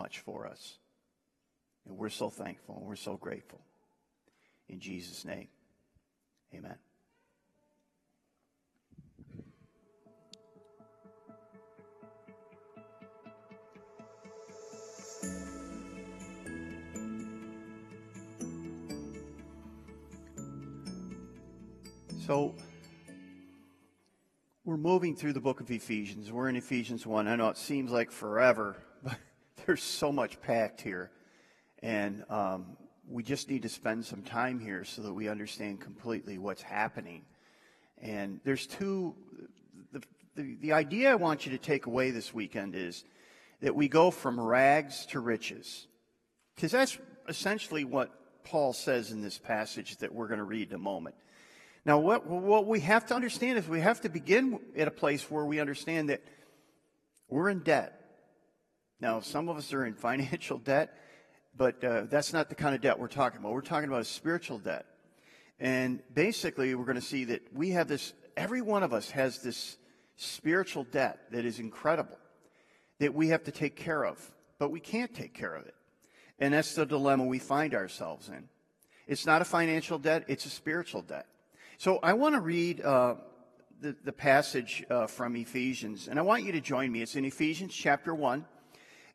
much for us. And we're so thankful and we're so grateful. In Jesus' name, amen. So, we're moving through the book of Ephesians. We're in Ephesians 1. I know it seems like forever, there's so much packed here. And um, we just need to spend some time here so that we understand completely what's happening. And there's two, the, the, the idea I want you to take away this weekend is that we go from rags to riches. Because that's essentially what Paul says in this passage that we're going to read in a moment. Now, what, what we have to understand is we have to begin at a place where we understand that we're in debt. Now, some of us are in financial debt, but uh, that's not the kind of debt we're talking about. We're talking about a spiritual debt. And basically, we're going to see that we have this, every one of us has this spiritual debt that is incredible that we have to take care of, but we can't take care of it. And that's the dilemma we find ourselves in. It's not a financial debt, it's a spiritual debt. So I want to read uh, the, the, passage uh, from Ephesians, and I want you to join me. It's in Ephesians chapter 1,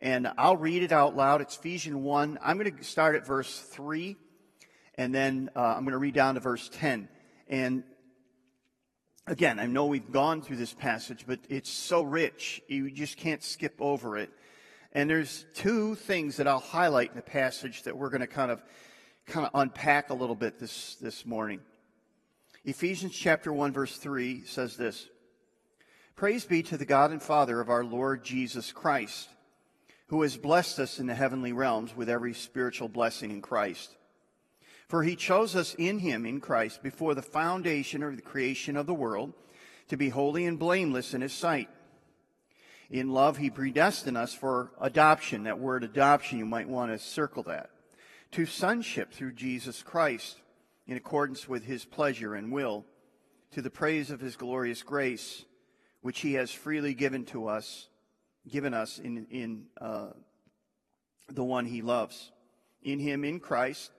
and I'll read it out loud. It's Ephesians 1. I'm going to start at verse 3, and then uh, I'm going to read down to verse 10. And again, I know we've gone through this passage, but it's so rich, you just can't skip over it. And there's two things that I'll highlight in the passage that we're going to kind of kind of unpack a little bit this, this morning. Ephesians chapter 1 verse 3 says this. Praise be to the God and Father of our Lord Jesus Christ, who has blessed us in the heavenly realms with every spiritual blessing in Christ. For he chose us in him, in Christ, before the foundation or the creation of the world, to be holy and blameless in his sight. In love, he predestined us for adoption. That word adoption, you might want to circle that. To sonship through Jesus Christ in accordance with his pleasure and will, to the praise of his glorious grace, which he has freely given to us, given us in, in uh, the one he loves. In him, in Christ,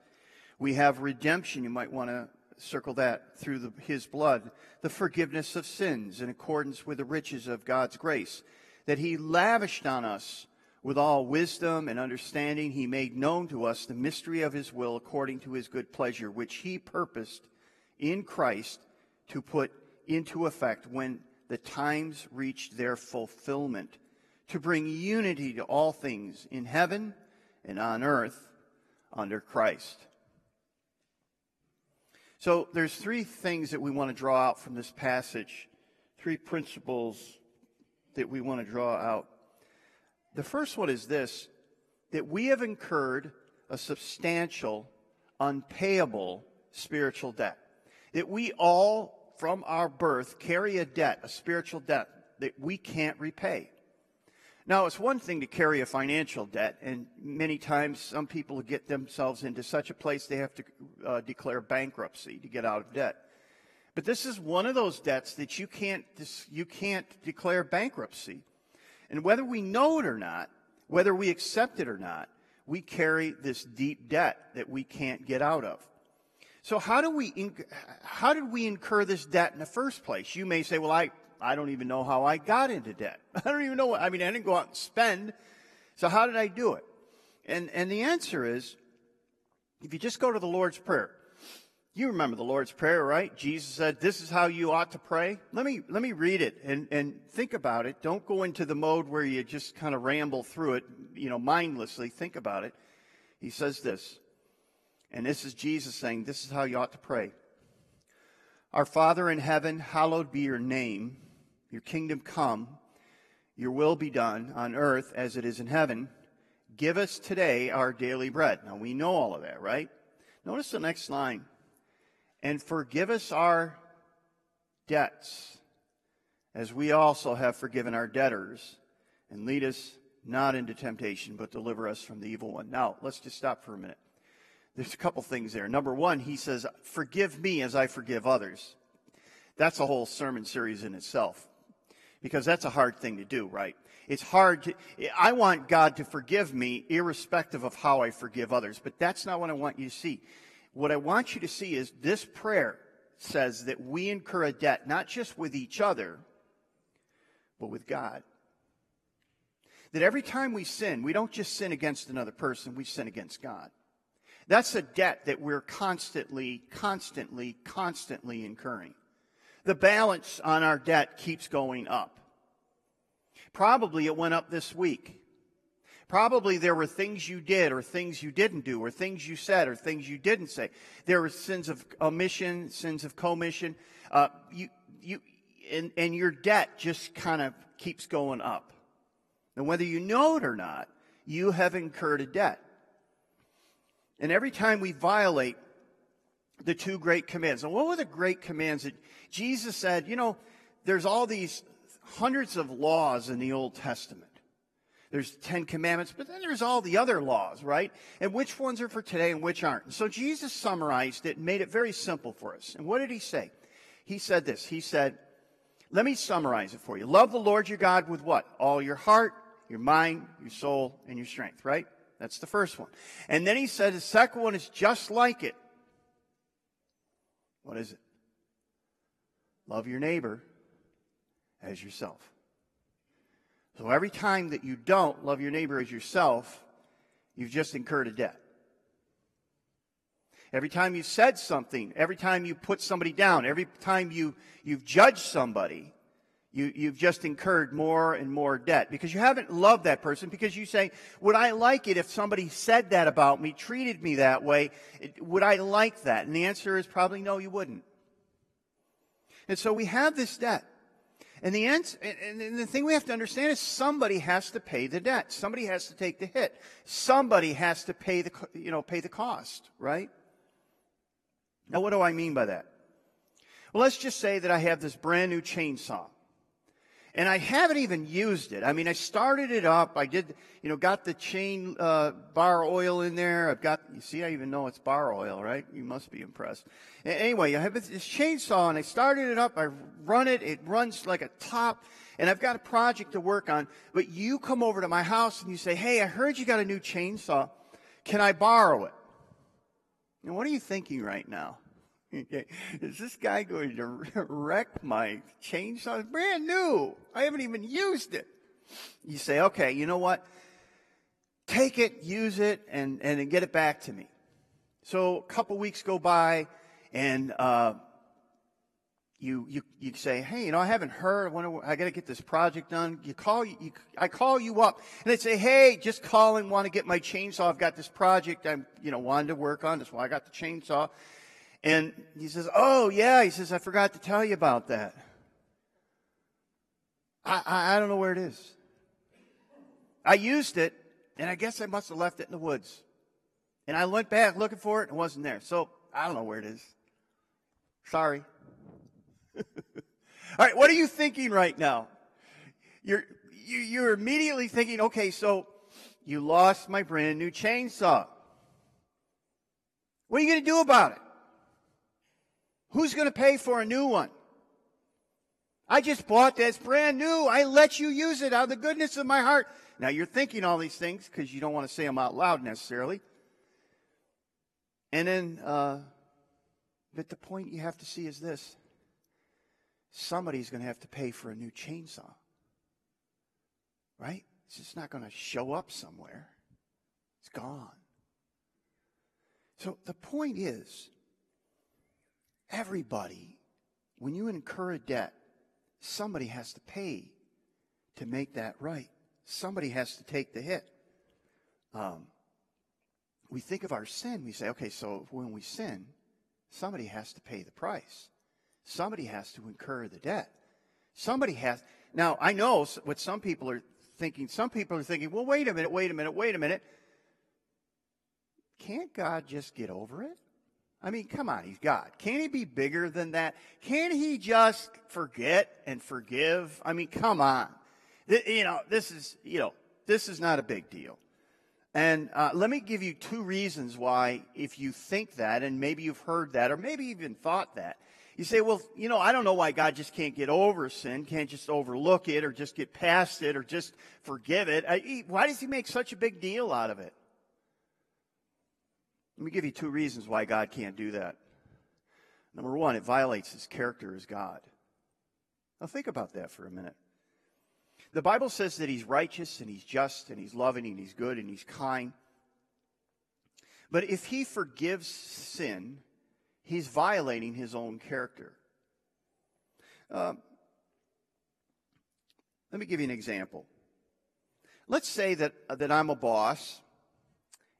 we have redemption. You might want to circle that through the, his blood, the forgiveness of sins in accordance with the riches of God's grace that he lavished on us with all wisdom and understanding, he made known to us the mystery of his will according to his good pleasure, which he purposed in Christ to put into effect when the times reached their fulfillment, to bring unity to all things in heaven and on earth under Christ. So there's three things that we want to draw out from this passage, three principles that we want to draw out. The first one is this that we have incurred a substantial, unpayable spiritual debt. That we all, from our birth, carry a debt, a spiritual debt, that we can't repay. Now, it's one thing to carry a financial debt, and many times some people get themselves into such a place they have to uh, declare bankruptcy to get out of debt. But this is one of those debts that you can't, you can't declare bankruptcy. And whether we know it or not, whether we accept it or not, we carry this deep debt that we can't get out of. So how do we, how did we incur this debt in the first place? You may say, well, I, I don't even know how I got into debt. I don't even know what, I mean, I didn't go out and spend. So how did I do it? And, and the answer is, if you just go to the Lord's Prayer, you remember the Lord's Prayer, right? Jesus said, This is how you ought to pray. Let me, let me read it and, and think about it. Don't go into the mode where you just kind of ramble through it, you know, mindlessly. Think about it. He says this, and this is Jesus saying, This is how you ought to pray. Our Father in heaven, hallowed be your name. Your kingdom come. Your will be done on earth as it is in heaven. Give us today our daily bread. Now we know all of that, right? Notice the next line and forgive us our debts, as we also have forgiven our debtors, and lead us not into temptation, but deliver us from the evil one. Now, let's just stop for a minute. There's a couple things there. Number one, he says, Forgive me as I forgive others. That's a whole sermon series in itself, because that's a hard thing to do, right? It's hard to, I want God to forgive me irrespective of how I forgive others, but that's not what I want you to see. What I want you to see is this prayer says that we incur a debt, not just with each other, but with God. That every time we sin, we don't just sin against another person, we sin against God. That's a debt that we're constantly, constantly, constantly incurring. The balance on our debt keeps going up. Probably it went up this week. Probably there were things you did or things you didn't do or things you said or things you didn't say. There were sins of omission, sins of commission. Uh, you, you, and, and your debt just kind of keeps going up. And whether you know it or not, you have incurred a debt. And every time we violate the two great commands, and what were the great commands that Jesus said, you know, there's all these hundreds of laws in the Old Testament. There's Ten Commandments, but then there's all the other laws, right? And which ones are for today and which aren't. So Jesus summarized it and made it very simple for us. And what did he say? He said this. He said, let me summarize it for you. Love the Lord your God with what? All your heart, your mind, your soul, and your strength, right? That's the first one. And then he said the second one is just like it. What is it? Love your neighbor as yourself. So every time that you don't love your neighbor as yourself, you've just incurred a debt. Every time you said something, every time you put somebody down, every time you, you've judged somebody, you, you've just incurred more and more debt because you haven't loved that person because you say, would I like it if somebody said that about me, treated me that way? Would I like that? And the answer is probably no, you wouldn't. And so we have this debt. And the, end, and the thing we have to understand is somebody has to pay the debt. Somebody has to take the hit. Somebody has to pay the, you know, pay the cost, right? Now, what do I mean by that? Well, let's just say that I have this brand new chainsaw and I haven't even used it. I mean, I started it up. I did, you know, got the chain uh, bar oil in there. I've got, you see, I even know it's bar oil, right? You must be impressed. Anyway, I have this chainsaw, and I started it up. I run it. It runs like a top, and I've got a project to work on. But you come over to my house and you say, "Hey, I heard you got a new chainsaw. Can I borrow it?" And what are you thinking right now? Okay. Is this guy going to wreck my chainsaw? It's brand new. I haven't even used it. You say, okay, you know what? Take it, use it, and, and get it back to me. So a couple weeks go by, and uh, you, you, you say, hey, you know, I haven't heard. I, I got to get this project done. You call, you, I call you up, and they say, hey, just call and want to get my chainsaw. I've got this project I'm, you know, wanting to work on. That's why I got the chainsaw. And he says, Oh, yeah. He says, I forgot to tell you about that. I, I, I don't know where it is. I used it, and I guess I must have left it in the woods. And I went back looking for it, and it wasn't there. So I don't know where it is. Sorry. All right, what are you thinking right now? You're, you, you're immediately thinking, okay, so you lost my brand new chainsaw. What are you going to do about it? Who's going to pay for a new one? I just bought this brand new. I let you use it out of the goodness of my heart. Now you're thinking all these things because you don't want to say them out loud necessarily. And then, uh, but the point you have to see is this somebody's going to have to pay for a new chainsaw. Right? It's just not going to show up somewhere, it's gone. So the point is, Everybody, when you incur a debt, somebody has to pay to make that right. Somebody has to take the hit. Um, we think of our sin, we say, okay, so when we sin, somebody has to pay the price. Somebody has to incur the debt. Somebody has. Now, I know what some people are thinking. Some people are thinking, well, wait a minute, wait a minute, wait a minute. Can't God just get over it? I mean, come on, he's God. Can he be bigger than that? Can he just forget and forgive? I mean, come on. You know, this is, you know, this is not a big deal. And uh, let me give you two reasons why, if you think that, and maybe you've heard that, or maybe even thought that, You say, well, you know, I don't know why God just can't get over sin, can't just overlook it or just get past it or just forgive it. I, why does he make such a big deal out of it? Let me give you two reasons why God can't do that. Number one, it violates his character as God. Now think about that for a minute. The Bible says that he's righteous and he's just and he's loving and he's good and he's kind. But if he forgives sin, he's violating his own character. Um, let me give you an example. Let's say that, uh, that I'm a boss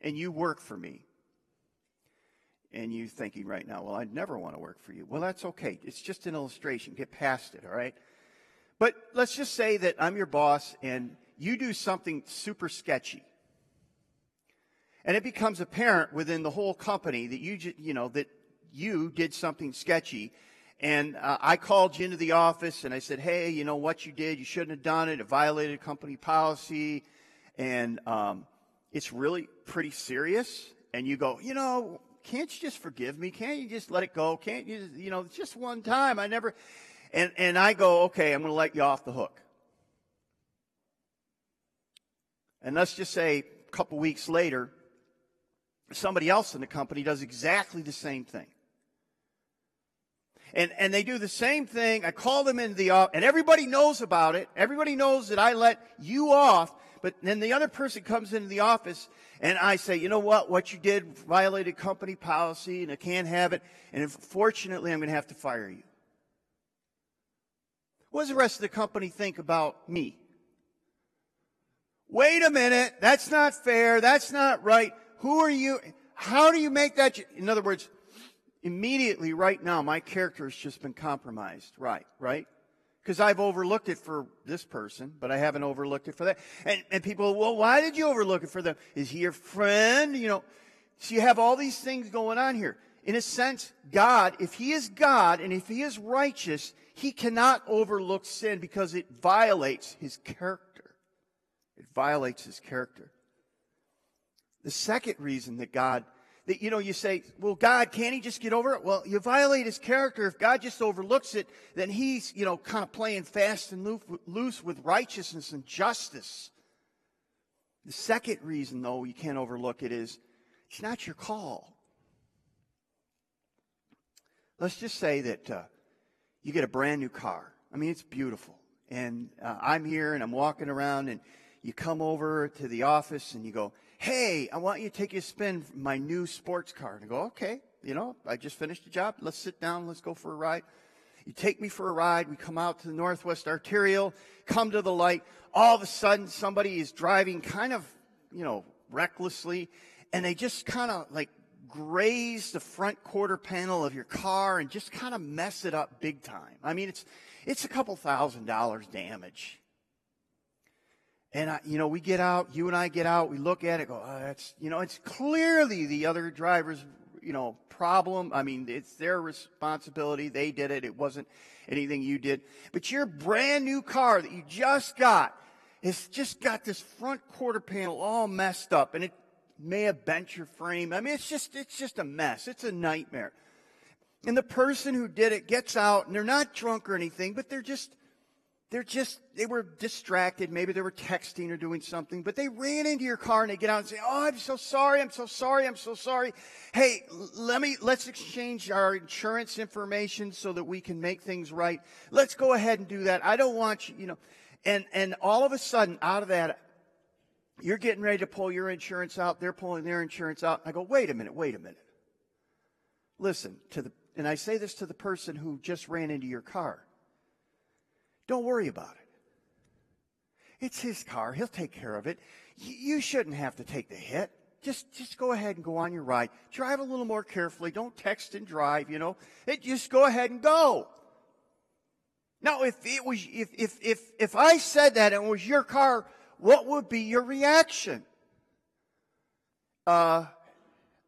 and you work for me. And you're thinking right now, well, I'd never want to work for you. Well, that's okay. It's just an illustration. Get past it, all right? But let's just say that I'm your boss and you do something super sketchy. And it becomes apparent within the whole company that you, you know, that you did something sketchy. And uh, I called you into the office and I said, hey, you know what you did? You shouldn't have done it. It violated company policy. And um, it's really pretty serious. And you go, you know, can't you just forgive me? Can't you just let it go? Can't you, you know, just one time. I never. And, and I go, okay, I'm going to let you off the hook. And let's just say a couple weeks later, somebody else in the company does exactly the same thing. And, and they do the same thing. I call them into the office, and everybody knows about it. Everybody knows that I let you off. But then the other person comes into the office, and I say, you know what? What you did violated company policy, and I can't have it. And unfortunately, I'm going to have to fire you. What does the rest of the company think about me? Wait a minute. That's not fair. That's not right. Who are you? How do you make that? In other words, immediately right now, my character has just been compromised. Right, right? Because I've overlooked it for this person, but I haven't overlooked it for that. And, and people, well, why did you overlook it for them? Is he your friend? You know, so you have all these things going on here. In a sense, God, if he is God and if he is righteous, he cannot overlook sin because it violates his character. It violates his character. The second reason that God, that, you know, you say, well, God, can't he just get over it? Well, you violate his character. If God just overlooks it, then he's, you know, kind of playing fast and loose with righteousness and justice. The second reason, though, you can't overlook it is it's not your call. Let's just say that uh, you get a brand new car. I mean, it's beautiful. And uh, I'm here and I'm walking around, and you come over to the office and you go, hey, I want you to take a spin my new sports car. And I go, okay, you know, I just finished the job. Let's sit down. Let's go for a ride. You take me for a ride. We come out to the Northwest Arterial, come to the light. All of a sudden, somebody is driving kind of, you know, recklessly, and they just kind of like graze the front quarter panel of your car and just kind of mess it up big time. I mean, it's, it's a couple thousand dollars damage. And, I, you know, we get out, you and I get out, we look at it, go, oh, that's, you know, it's clearly the other driver's, you know, problem. I mean, it's their responsibility. They did it. It wasn't anything you did. But your brand new car that you just got has just got this front quarter panel all messed up and it may have bent your frame. I mean, it's just, it's just a mess. It's a nightmare. And the person who did it gets out and they're not drunk or anything, but they're just, they're just, they were distracted. Maybe they were texting or doing something, but they ran into your car and they get out and say, Oh, I'm so sorry. I'm so sorry. I'm so sorry. Hey, let me, let's exchange our insurance information so that we can make things right. Let's go ahead and do that. I don't want you, you know, and, and all of a sudden out of that, you're getting ready to pull your insurance out. They're pulling their insurance out. I go, wait a minute, wait a minute. Listen to the, and I say this to the person who just ran into your car. Don't worry about it. It's his car. He'll take care of it. You shouldn't have to take the hit. Just, just go ahead and go on your ride. Drive a little more carefully. Don't text and drive, you know. It, just go ahead and go. Now, if it was, if, if, if, if I said that and it was your car, what would be your reaction? Uh,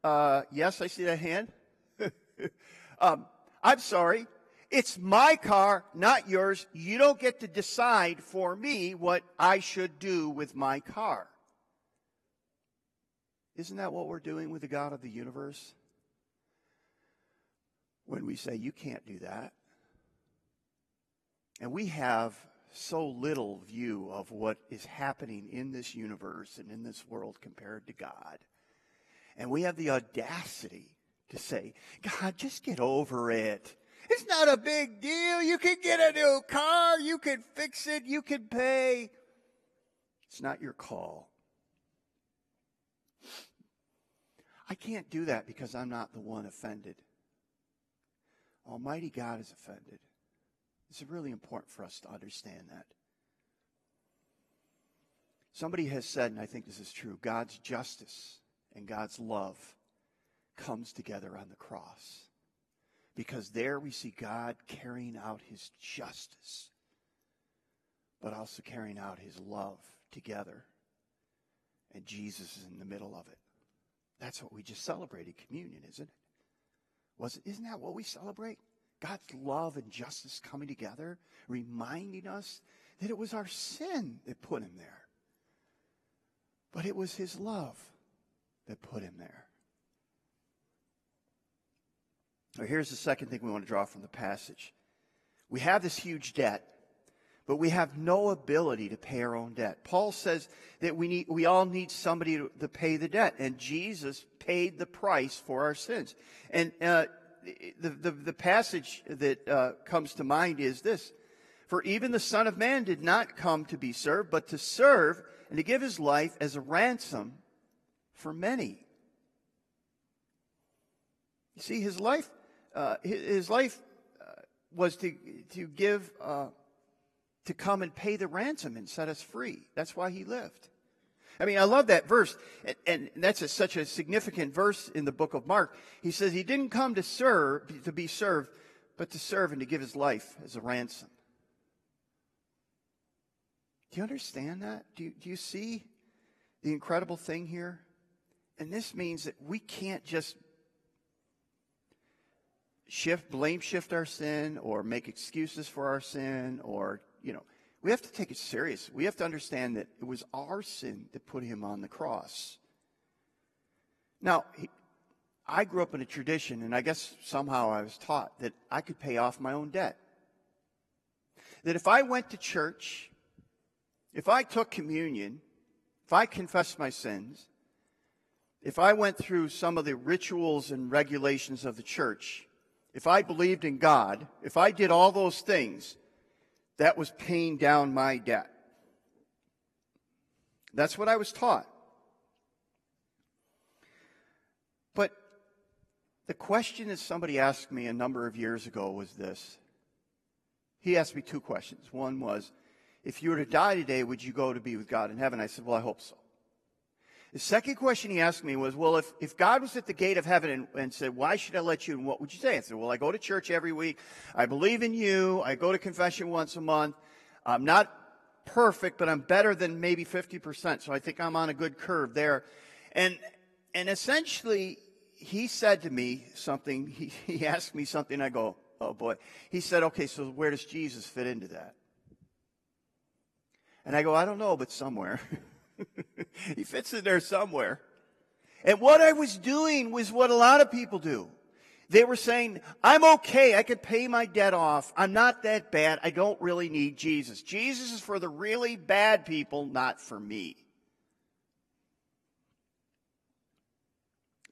uh, yes, I see that hand. um, I'm sorry. It's my car, not yours. You don't get to decide for me what I should do with my car. Isn't that what we're doing with the God of the universe? when we say, You can't do that. And we have so little view of what is happening in this universe and in this world compared to God. And we have the audacity to say, God, just get over it. It's not a big deal. You can get a new car. You can fix it. You can pay. It's not your call. I can't do that because I'm not the one offended. Almighty God is offended. It's really important for us to understand that. Somebody has said, and I think this is true God's justice and God's love comes together on the cross. Because there we see God carrying out his justice, but also carrying out his love together. And Jesus is in the middle of it. That's what we just celebrated communion, isn't it? Was it isn't that what we celebrate? God's love and justice coming together, reminding us that it was our sin that put him there. But it was his love that put him there. Here's the second thing we want to draw from the passage. We have this huge debt, but we have no ability to pay our own debt. Paul says that we need, we all need somebody to, to pay the debt, and Jesus paid the price for our sins. And uh, the, the, the, passage that uh, comes to mind is this For even the Son of Man did not come to be served, but to serve and to give his life as a ransom for many. You see, his life, uh, his, life uh, was to, to give, uh, to come and pay the ransom and set us free. That's why he lived. I mean, I love that verse, and, and that's a, such a significant verse in the book of Mark. He says he didn't come to serve, to be served, but to serve and to give his life as a ransom. Do you understand that? Do you, do you see the incredible thing here? And this means that we can't just shift, blame shift our sin or make excuses for our sin or, you know, we have to take it serious. We have to understand that it was our sin that put him on the cross. Now, he, I grew up in a tradition, and I guess somehow I was taught that I could pay off my own debt. That if I went to church, if I took communion, if I confessed my sins, if I went through some of the rituals and regulations of the church, if I believed in God, if I did all those things, that was paying down my debt. That's what I was taught. But the question that somebody asked me a number of years ago was this. He asked me two questions. One was, if you were to die today, would you go to be with God in heaven? I said, well, I hope so. The second question he asked me was, well, if, if God was at the gate of heaven and, and said, why should I let you in, what would you say? I said, well, I go to church every week. I believe in you. I go to confession once a month. I'm not perfect, but I'm better than maybe 50%. So I think I'm on a good curve there. And, and essentially, he said to me something, he, he asked me something. I go, oh boy. He said, okay, so where does Jesus fit into that? And I go, I don't know, but somewhere. he fits in there somewhere. And what I was doing was what a lot of people do. They were saying, I'm okay. I could pay my debt off. I'm not that bad. I don't really need Jesus. Jesus is for the really bad people, not for me.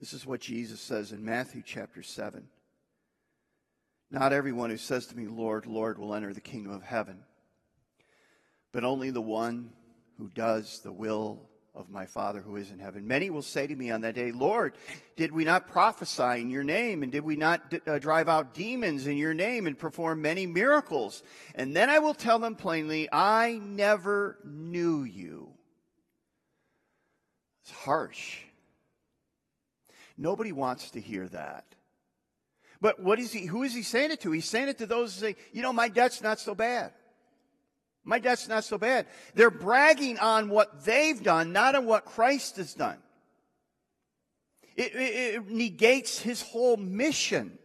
This is what Jesus says in Matthew chapter 7. Not everyone who says to me, Lord, Lord, will enter the kingdom of heaven, but only the one who does the will of my Father who is in heaven. Many will say to me on that day, Lord, did we not prophesy in your name? And did we not uh, drive out demons in your name and perform many miracles? And then I will tell them plainly, I never knew you. It's harsh. Nobody wants to hear that. But what is he, who is he saying it to? He's saying it to those who say, you know, my debt's not so bad. My debt's not so bad. They're bragging on what they've done, not on what Christ has done. It, it, it negates his whole mission.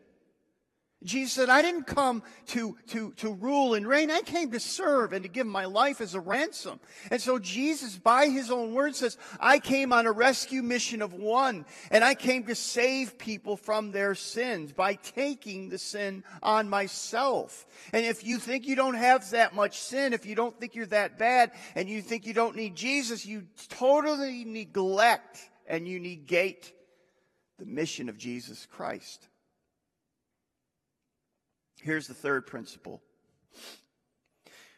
Jesus said, I didn't come to, to, to rule and reign. I came to serve and to give my life as a ransom. And so Jesus, by his own word, says, I came on a rescue mission of one, and I came to save people from their sins by taking the sin on myself. And if you think you don't have that much sin, if you don't think you're that bad, and you think you don't need Jesus, you totally neglect and you negate the mission of Jesus Christ. Here's the third principle.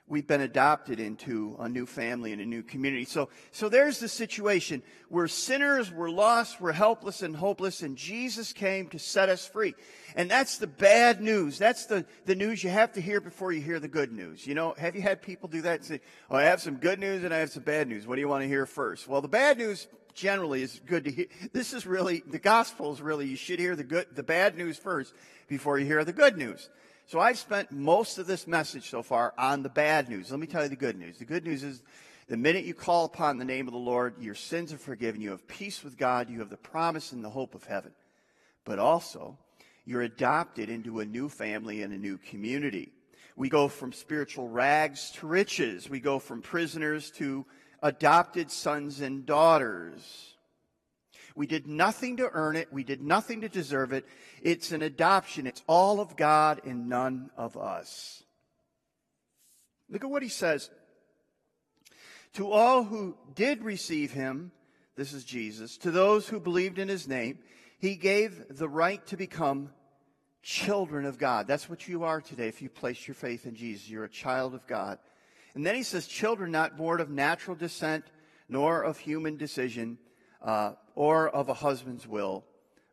We've been adopted into a new family and a new community. So, so there's the situation. We're sinners, we're lost, we're helpless and hopeless, and Jesus came to set us free. And that's the bad news. That's the, the news you have to hear before you hear the good news. You know, have you had people do that and say, Oh, I have some good news and I have some bad news. What do you want to hear first? Well, the bad news generally is good to hear. This is really, the gospel is really, you should hear the good, the bad news first before you hear the good news. So I've spent most of this message so far on the bad news. Let me tell you the good news. The good news is the minute you call upon the name of the Lord, your sins are forgiven. You have peace with God. You have the promise and the hope of heaven. But also, you're adopted into a new family and a new community. We go from spiritual rags to riches. We go from prisoners to adopted sons and daughters. We did nothing to earn it. We did nothing to deserve it. It's an adoption. It's all of God and none of us. Look at what he says. To all who did receive him, this is Jesus, to those who believed in his name, he gave the right to become children of God. That's what you are today if you place your faith in Jesus. You're a child of God. And then he says, children not born of natural descent, nor of human decision, uh, or of a husband's will,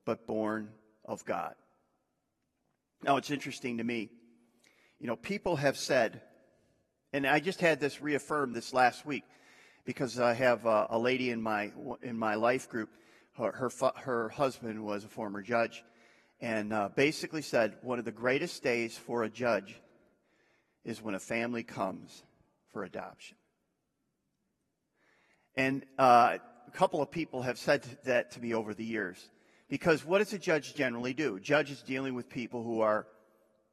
but born of God. Now, it's interesting to me. You know, people have said, and I just had this reaffirmed this last week because I have a, a lady in my in my life group. Her, her, her husband was a former judge, and uh, basically said one of the greatest days for a judge is when a family comes for adoption. And uh, a couple of people have said that to me over the years. Because what does a judge generally do? Judge is dealing with people who are,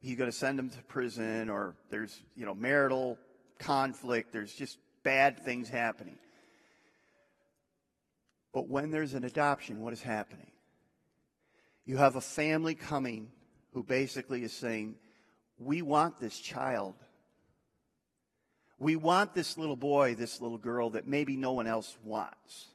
he's going to send them to prison or there's, you know, marital conflict, there's just bad things happening. But when there's an adoption, what is happening? You have a family coming who basically is saying, We want this child. We want this little boy, this little girl that maybe no one else wants.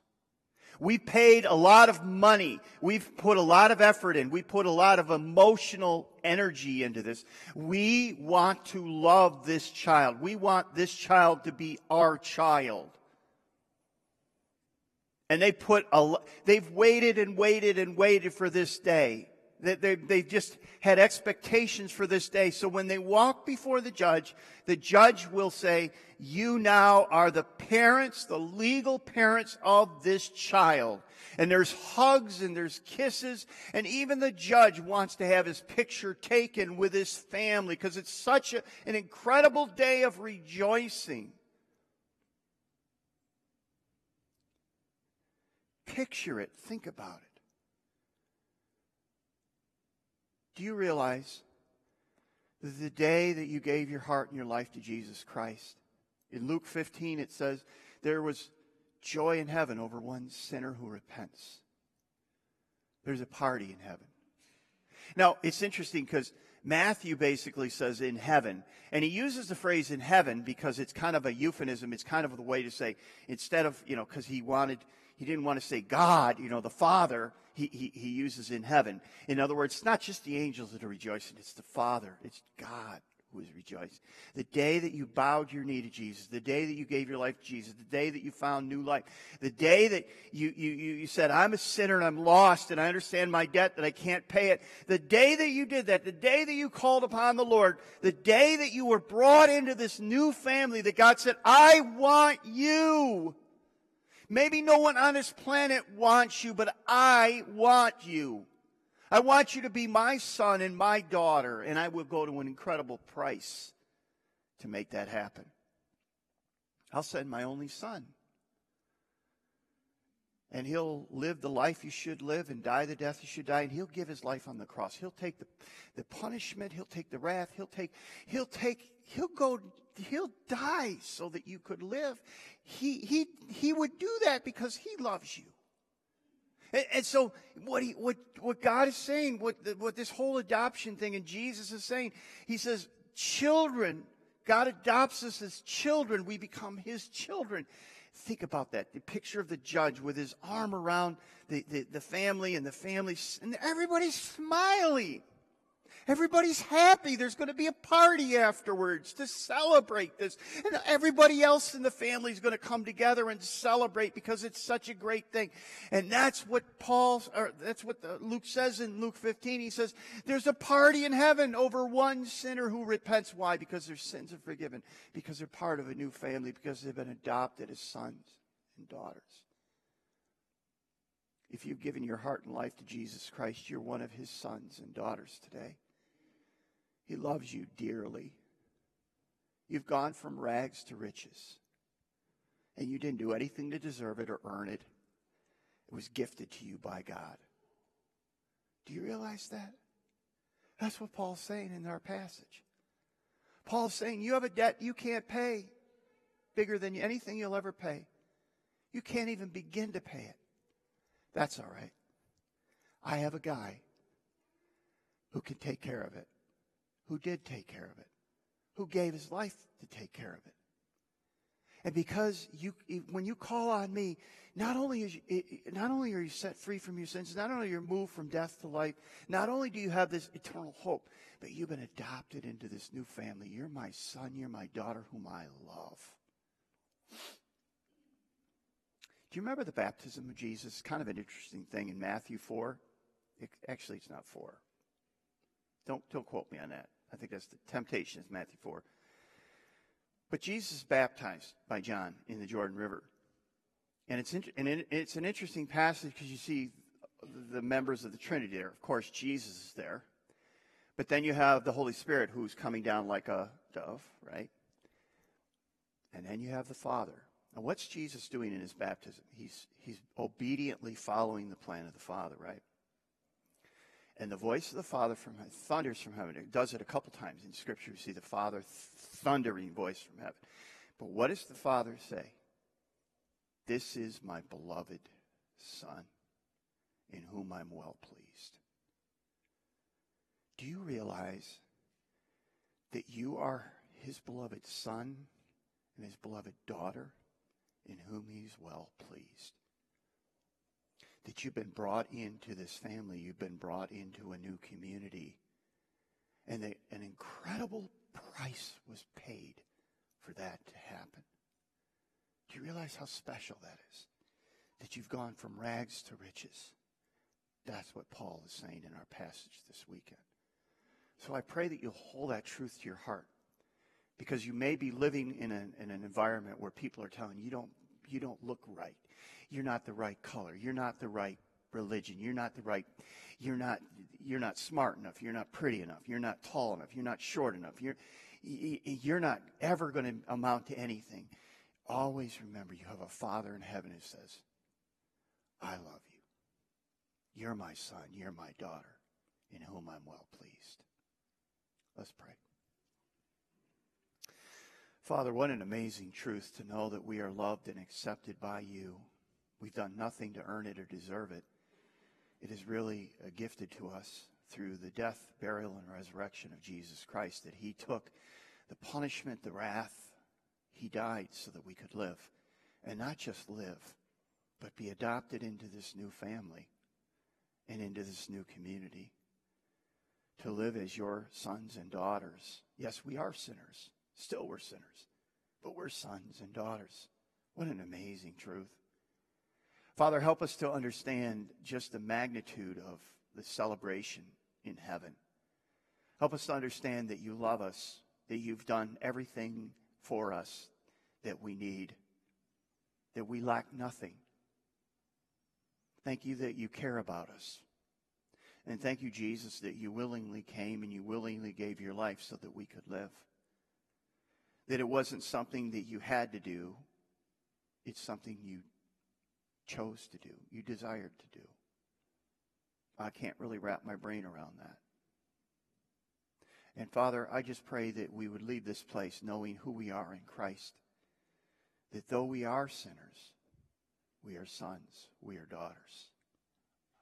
We paid a lot of money. We've put a lot of effort in. We put a lot of emotional energy into this. We want to love this child. We want this child to be our child. And they put a, they've waited and waited and waited for this day. They, they, they just had expectations for this day. So when they walk before the judge, the judge will say, you now are the parents, the legal parents of this child. And there's hugs and there's kisses. And even the judge wants to have his picture taken with his family because it's such a, an incredible day of rejoicing. Picture it. Think about it. Do you realize that the day that you gave your heart and your life to Jesus Christ, in Luke 15 it says, there was joy in heaven over one sinner who repents. There's a party in heaven. Now, it's interesting because Matthew basically says in heaven, and he uses the phrase in heaven because it's kind of a euphemism. It's kind of the way to say, instead of, you know, because he wanted, he didn't want to say God, you know, the Father, he, he, he uses in heaven. In other words, it's not just the angels that are rejoicing, it's the Father, it's God who is rejoicing. The day that you bowed your knee to Jesus, the day that you gave your life to Jesus, the day that you found new life, the day that you, you, you said, I'm a sinner and I'm lost and I understand my debt that I can't pay it, the day that you did that, the day that you called upon the Lord, the day that you were brought into this new family that God said, I want you. Maybe no one on this planet wants you, but I want you. I want you to be my son and my daughter, and I will go to an incredible price to make that happen. I'll send my only son. and he'll live the life you should live and die the death you should die and he'll give his life on the cross he'll take the, the punishment he'll take the wrath he'll take he'll take he'll go he'll die so that you could live he he he would do that because he loves you and, and so what he what what god is saying what the, what this whole adoption thing and jesus is saying he says children god adopts us as children we become his children Think about that. The picture of the judge with his arm around the, the, the family and the family, and everybody's smiling. Everybody's happy. There's going to be a party afterwards to celebrate this. And everybody else in the family is going to come together and celebrate because it's such a great thing. And that's what Paul, or that's what the, Luke says in Luke 15. He says, there's a party in heaven over one sinner who repents. Why? Because their sins are forgiven. Because they're part of a new family. Because they've been adopted as sons and daughters. If you've given your heart and life to Jesus Christ, you're one of his sons and daughters today. He loves you dearly. You've gone from rags to riches. And you didn't do anything to deserve it or earn it. It was gifted to you by God. Do you realize that? That's what Paul's saying in our passage. Paul's saying you have a debt you can't pay, bigger than anything you'll ever pay. You can't even begin to pay it. That's all right. I have a guy who can take care of it who did take care of it, who gave his life to take care of it. And because you, when you call on me, not only, is you, not only are you set free from your sins, not only are you moved from death to life, not only do you have this eternal hope, but you've been adopted into this new family. You're my son, you're my daughter, whom I love. Do you remember the baptism of Jesus? Kind of an interesting thing in Matthew 4. It, actually, it's not 4. Don't, don't quote me on that. I think that's the temptation is Matthew 4. But Jesus is baptized by John in the Jordan River. And it's, and it's an interesting passage because you see the members of the Trinity there. Of course, Jesus is there. But then you have the Holy Spirit who's coming down like a dove, right? And then you have the Father. Now, what's Jesus doing in his baptism? He's, he's obediently following the plan of the Father, right? And the voice of the Father from thunders from heaven. It does it a couple times in Scripture. You see the Father thundering voice from heaven. But what does the Father say? This is my beloved Son, in whom I'm well pleased. Do you realize that you are his beloved Son and his beloved daughter, in whom he's well pleased? That you've been brought into this family, you've been brought into a new community. And they, an incredible price was paid for that to happen. Do you realize how special that is? That you've gone from rags to riches. That's what Paul is saying in our passage this weekend. So I pray that you'll hold that truth to your heart because you may be living in, a, in an environment where people are telling you don't, you don't look right you're not the right color. You're not the right religion. You're not the right, you're not, you're not smart enough. You're not pretty enough. You're not tall enough. You're not short enough. You're, you're not ever going to amount to anything. Always remember you have a Father in heaven who says, I love you. You're my son. You're my daughter in whom I'm well pleased. Let's pray. Father, what an amazing truth to know that we are loved and accepted by you. We've done nothing to earn it or deserve it. It is really uh, gifted to us through the death, burial, and resurrection of Jesus Christ that he took the punishment, the wrath. He died so that we could live. And not just live, but be adopted into this new family and into this new community. To live as your sons and daughters. Yes, we are sinners. Still, we're sinners. But we're sons and daughters. What an amazing truth. Father, help us to understand just the magnitude of the celebration in heaven. Help us to understand that you love us, that you've done everything for us that we need, that we lack nothing. Thank you that you care about us. And thank you, Jesus, that you willingly came and you willingly gave your life so that we could live. That it wasn't something that you had to do, it's something you chose to do, you desired to do. I can't really wrap my brain around that. And Father, I just pray that we would leave this place knowing who we are in Christ. That though we are sinners, we are sons, we are daughters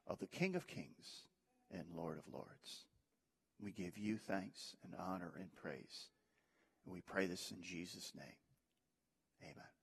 of the King of Kings and Lord of Lords. We give you thanks and honor and praise. And we pray this in Jesus' name. Amen.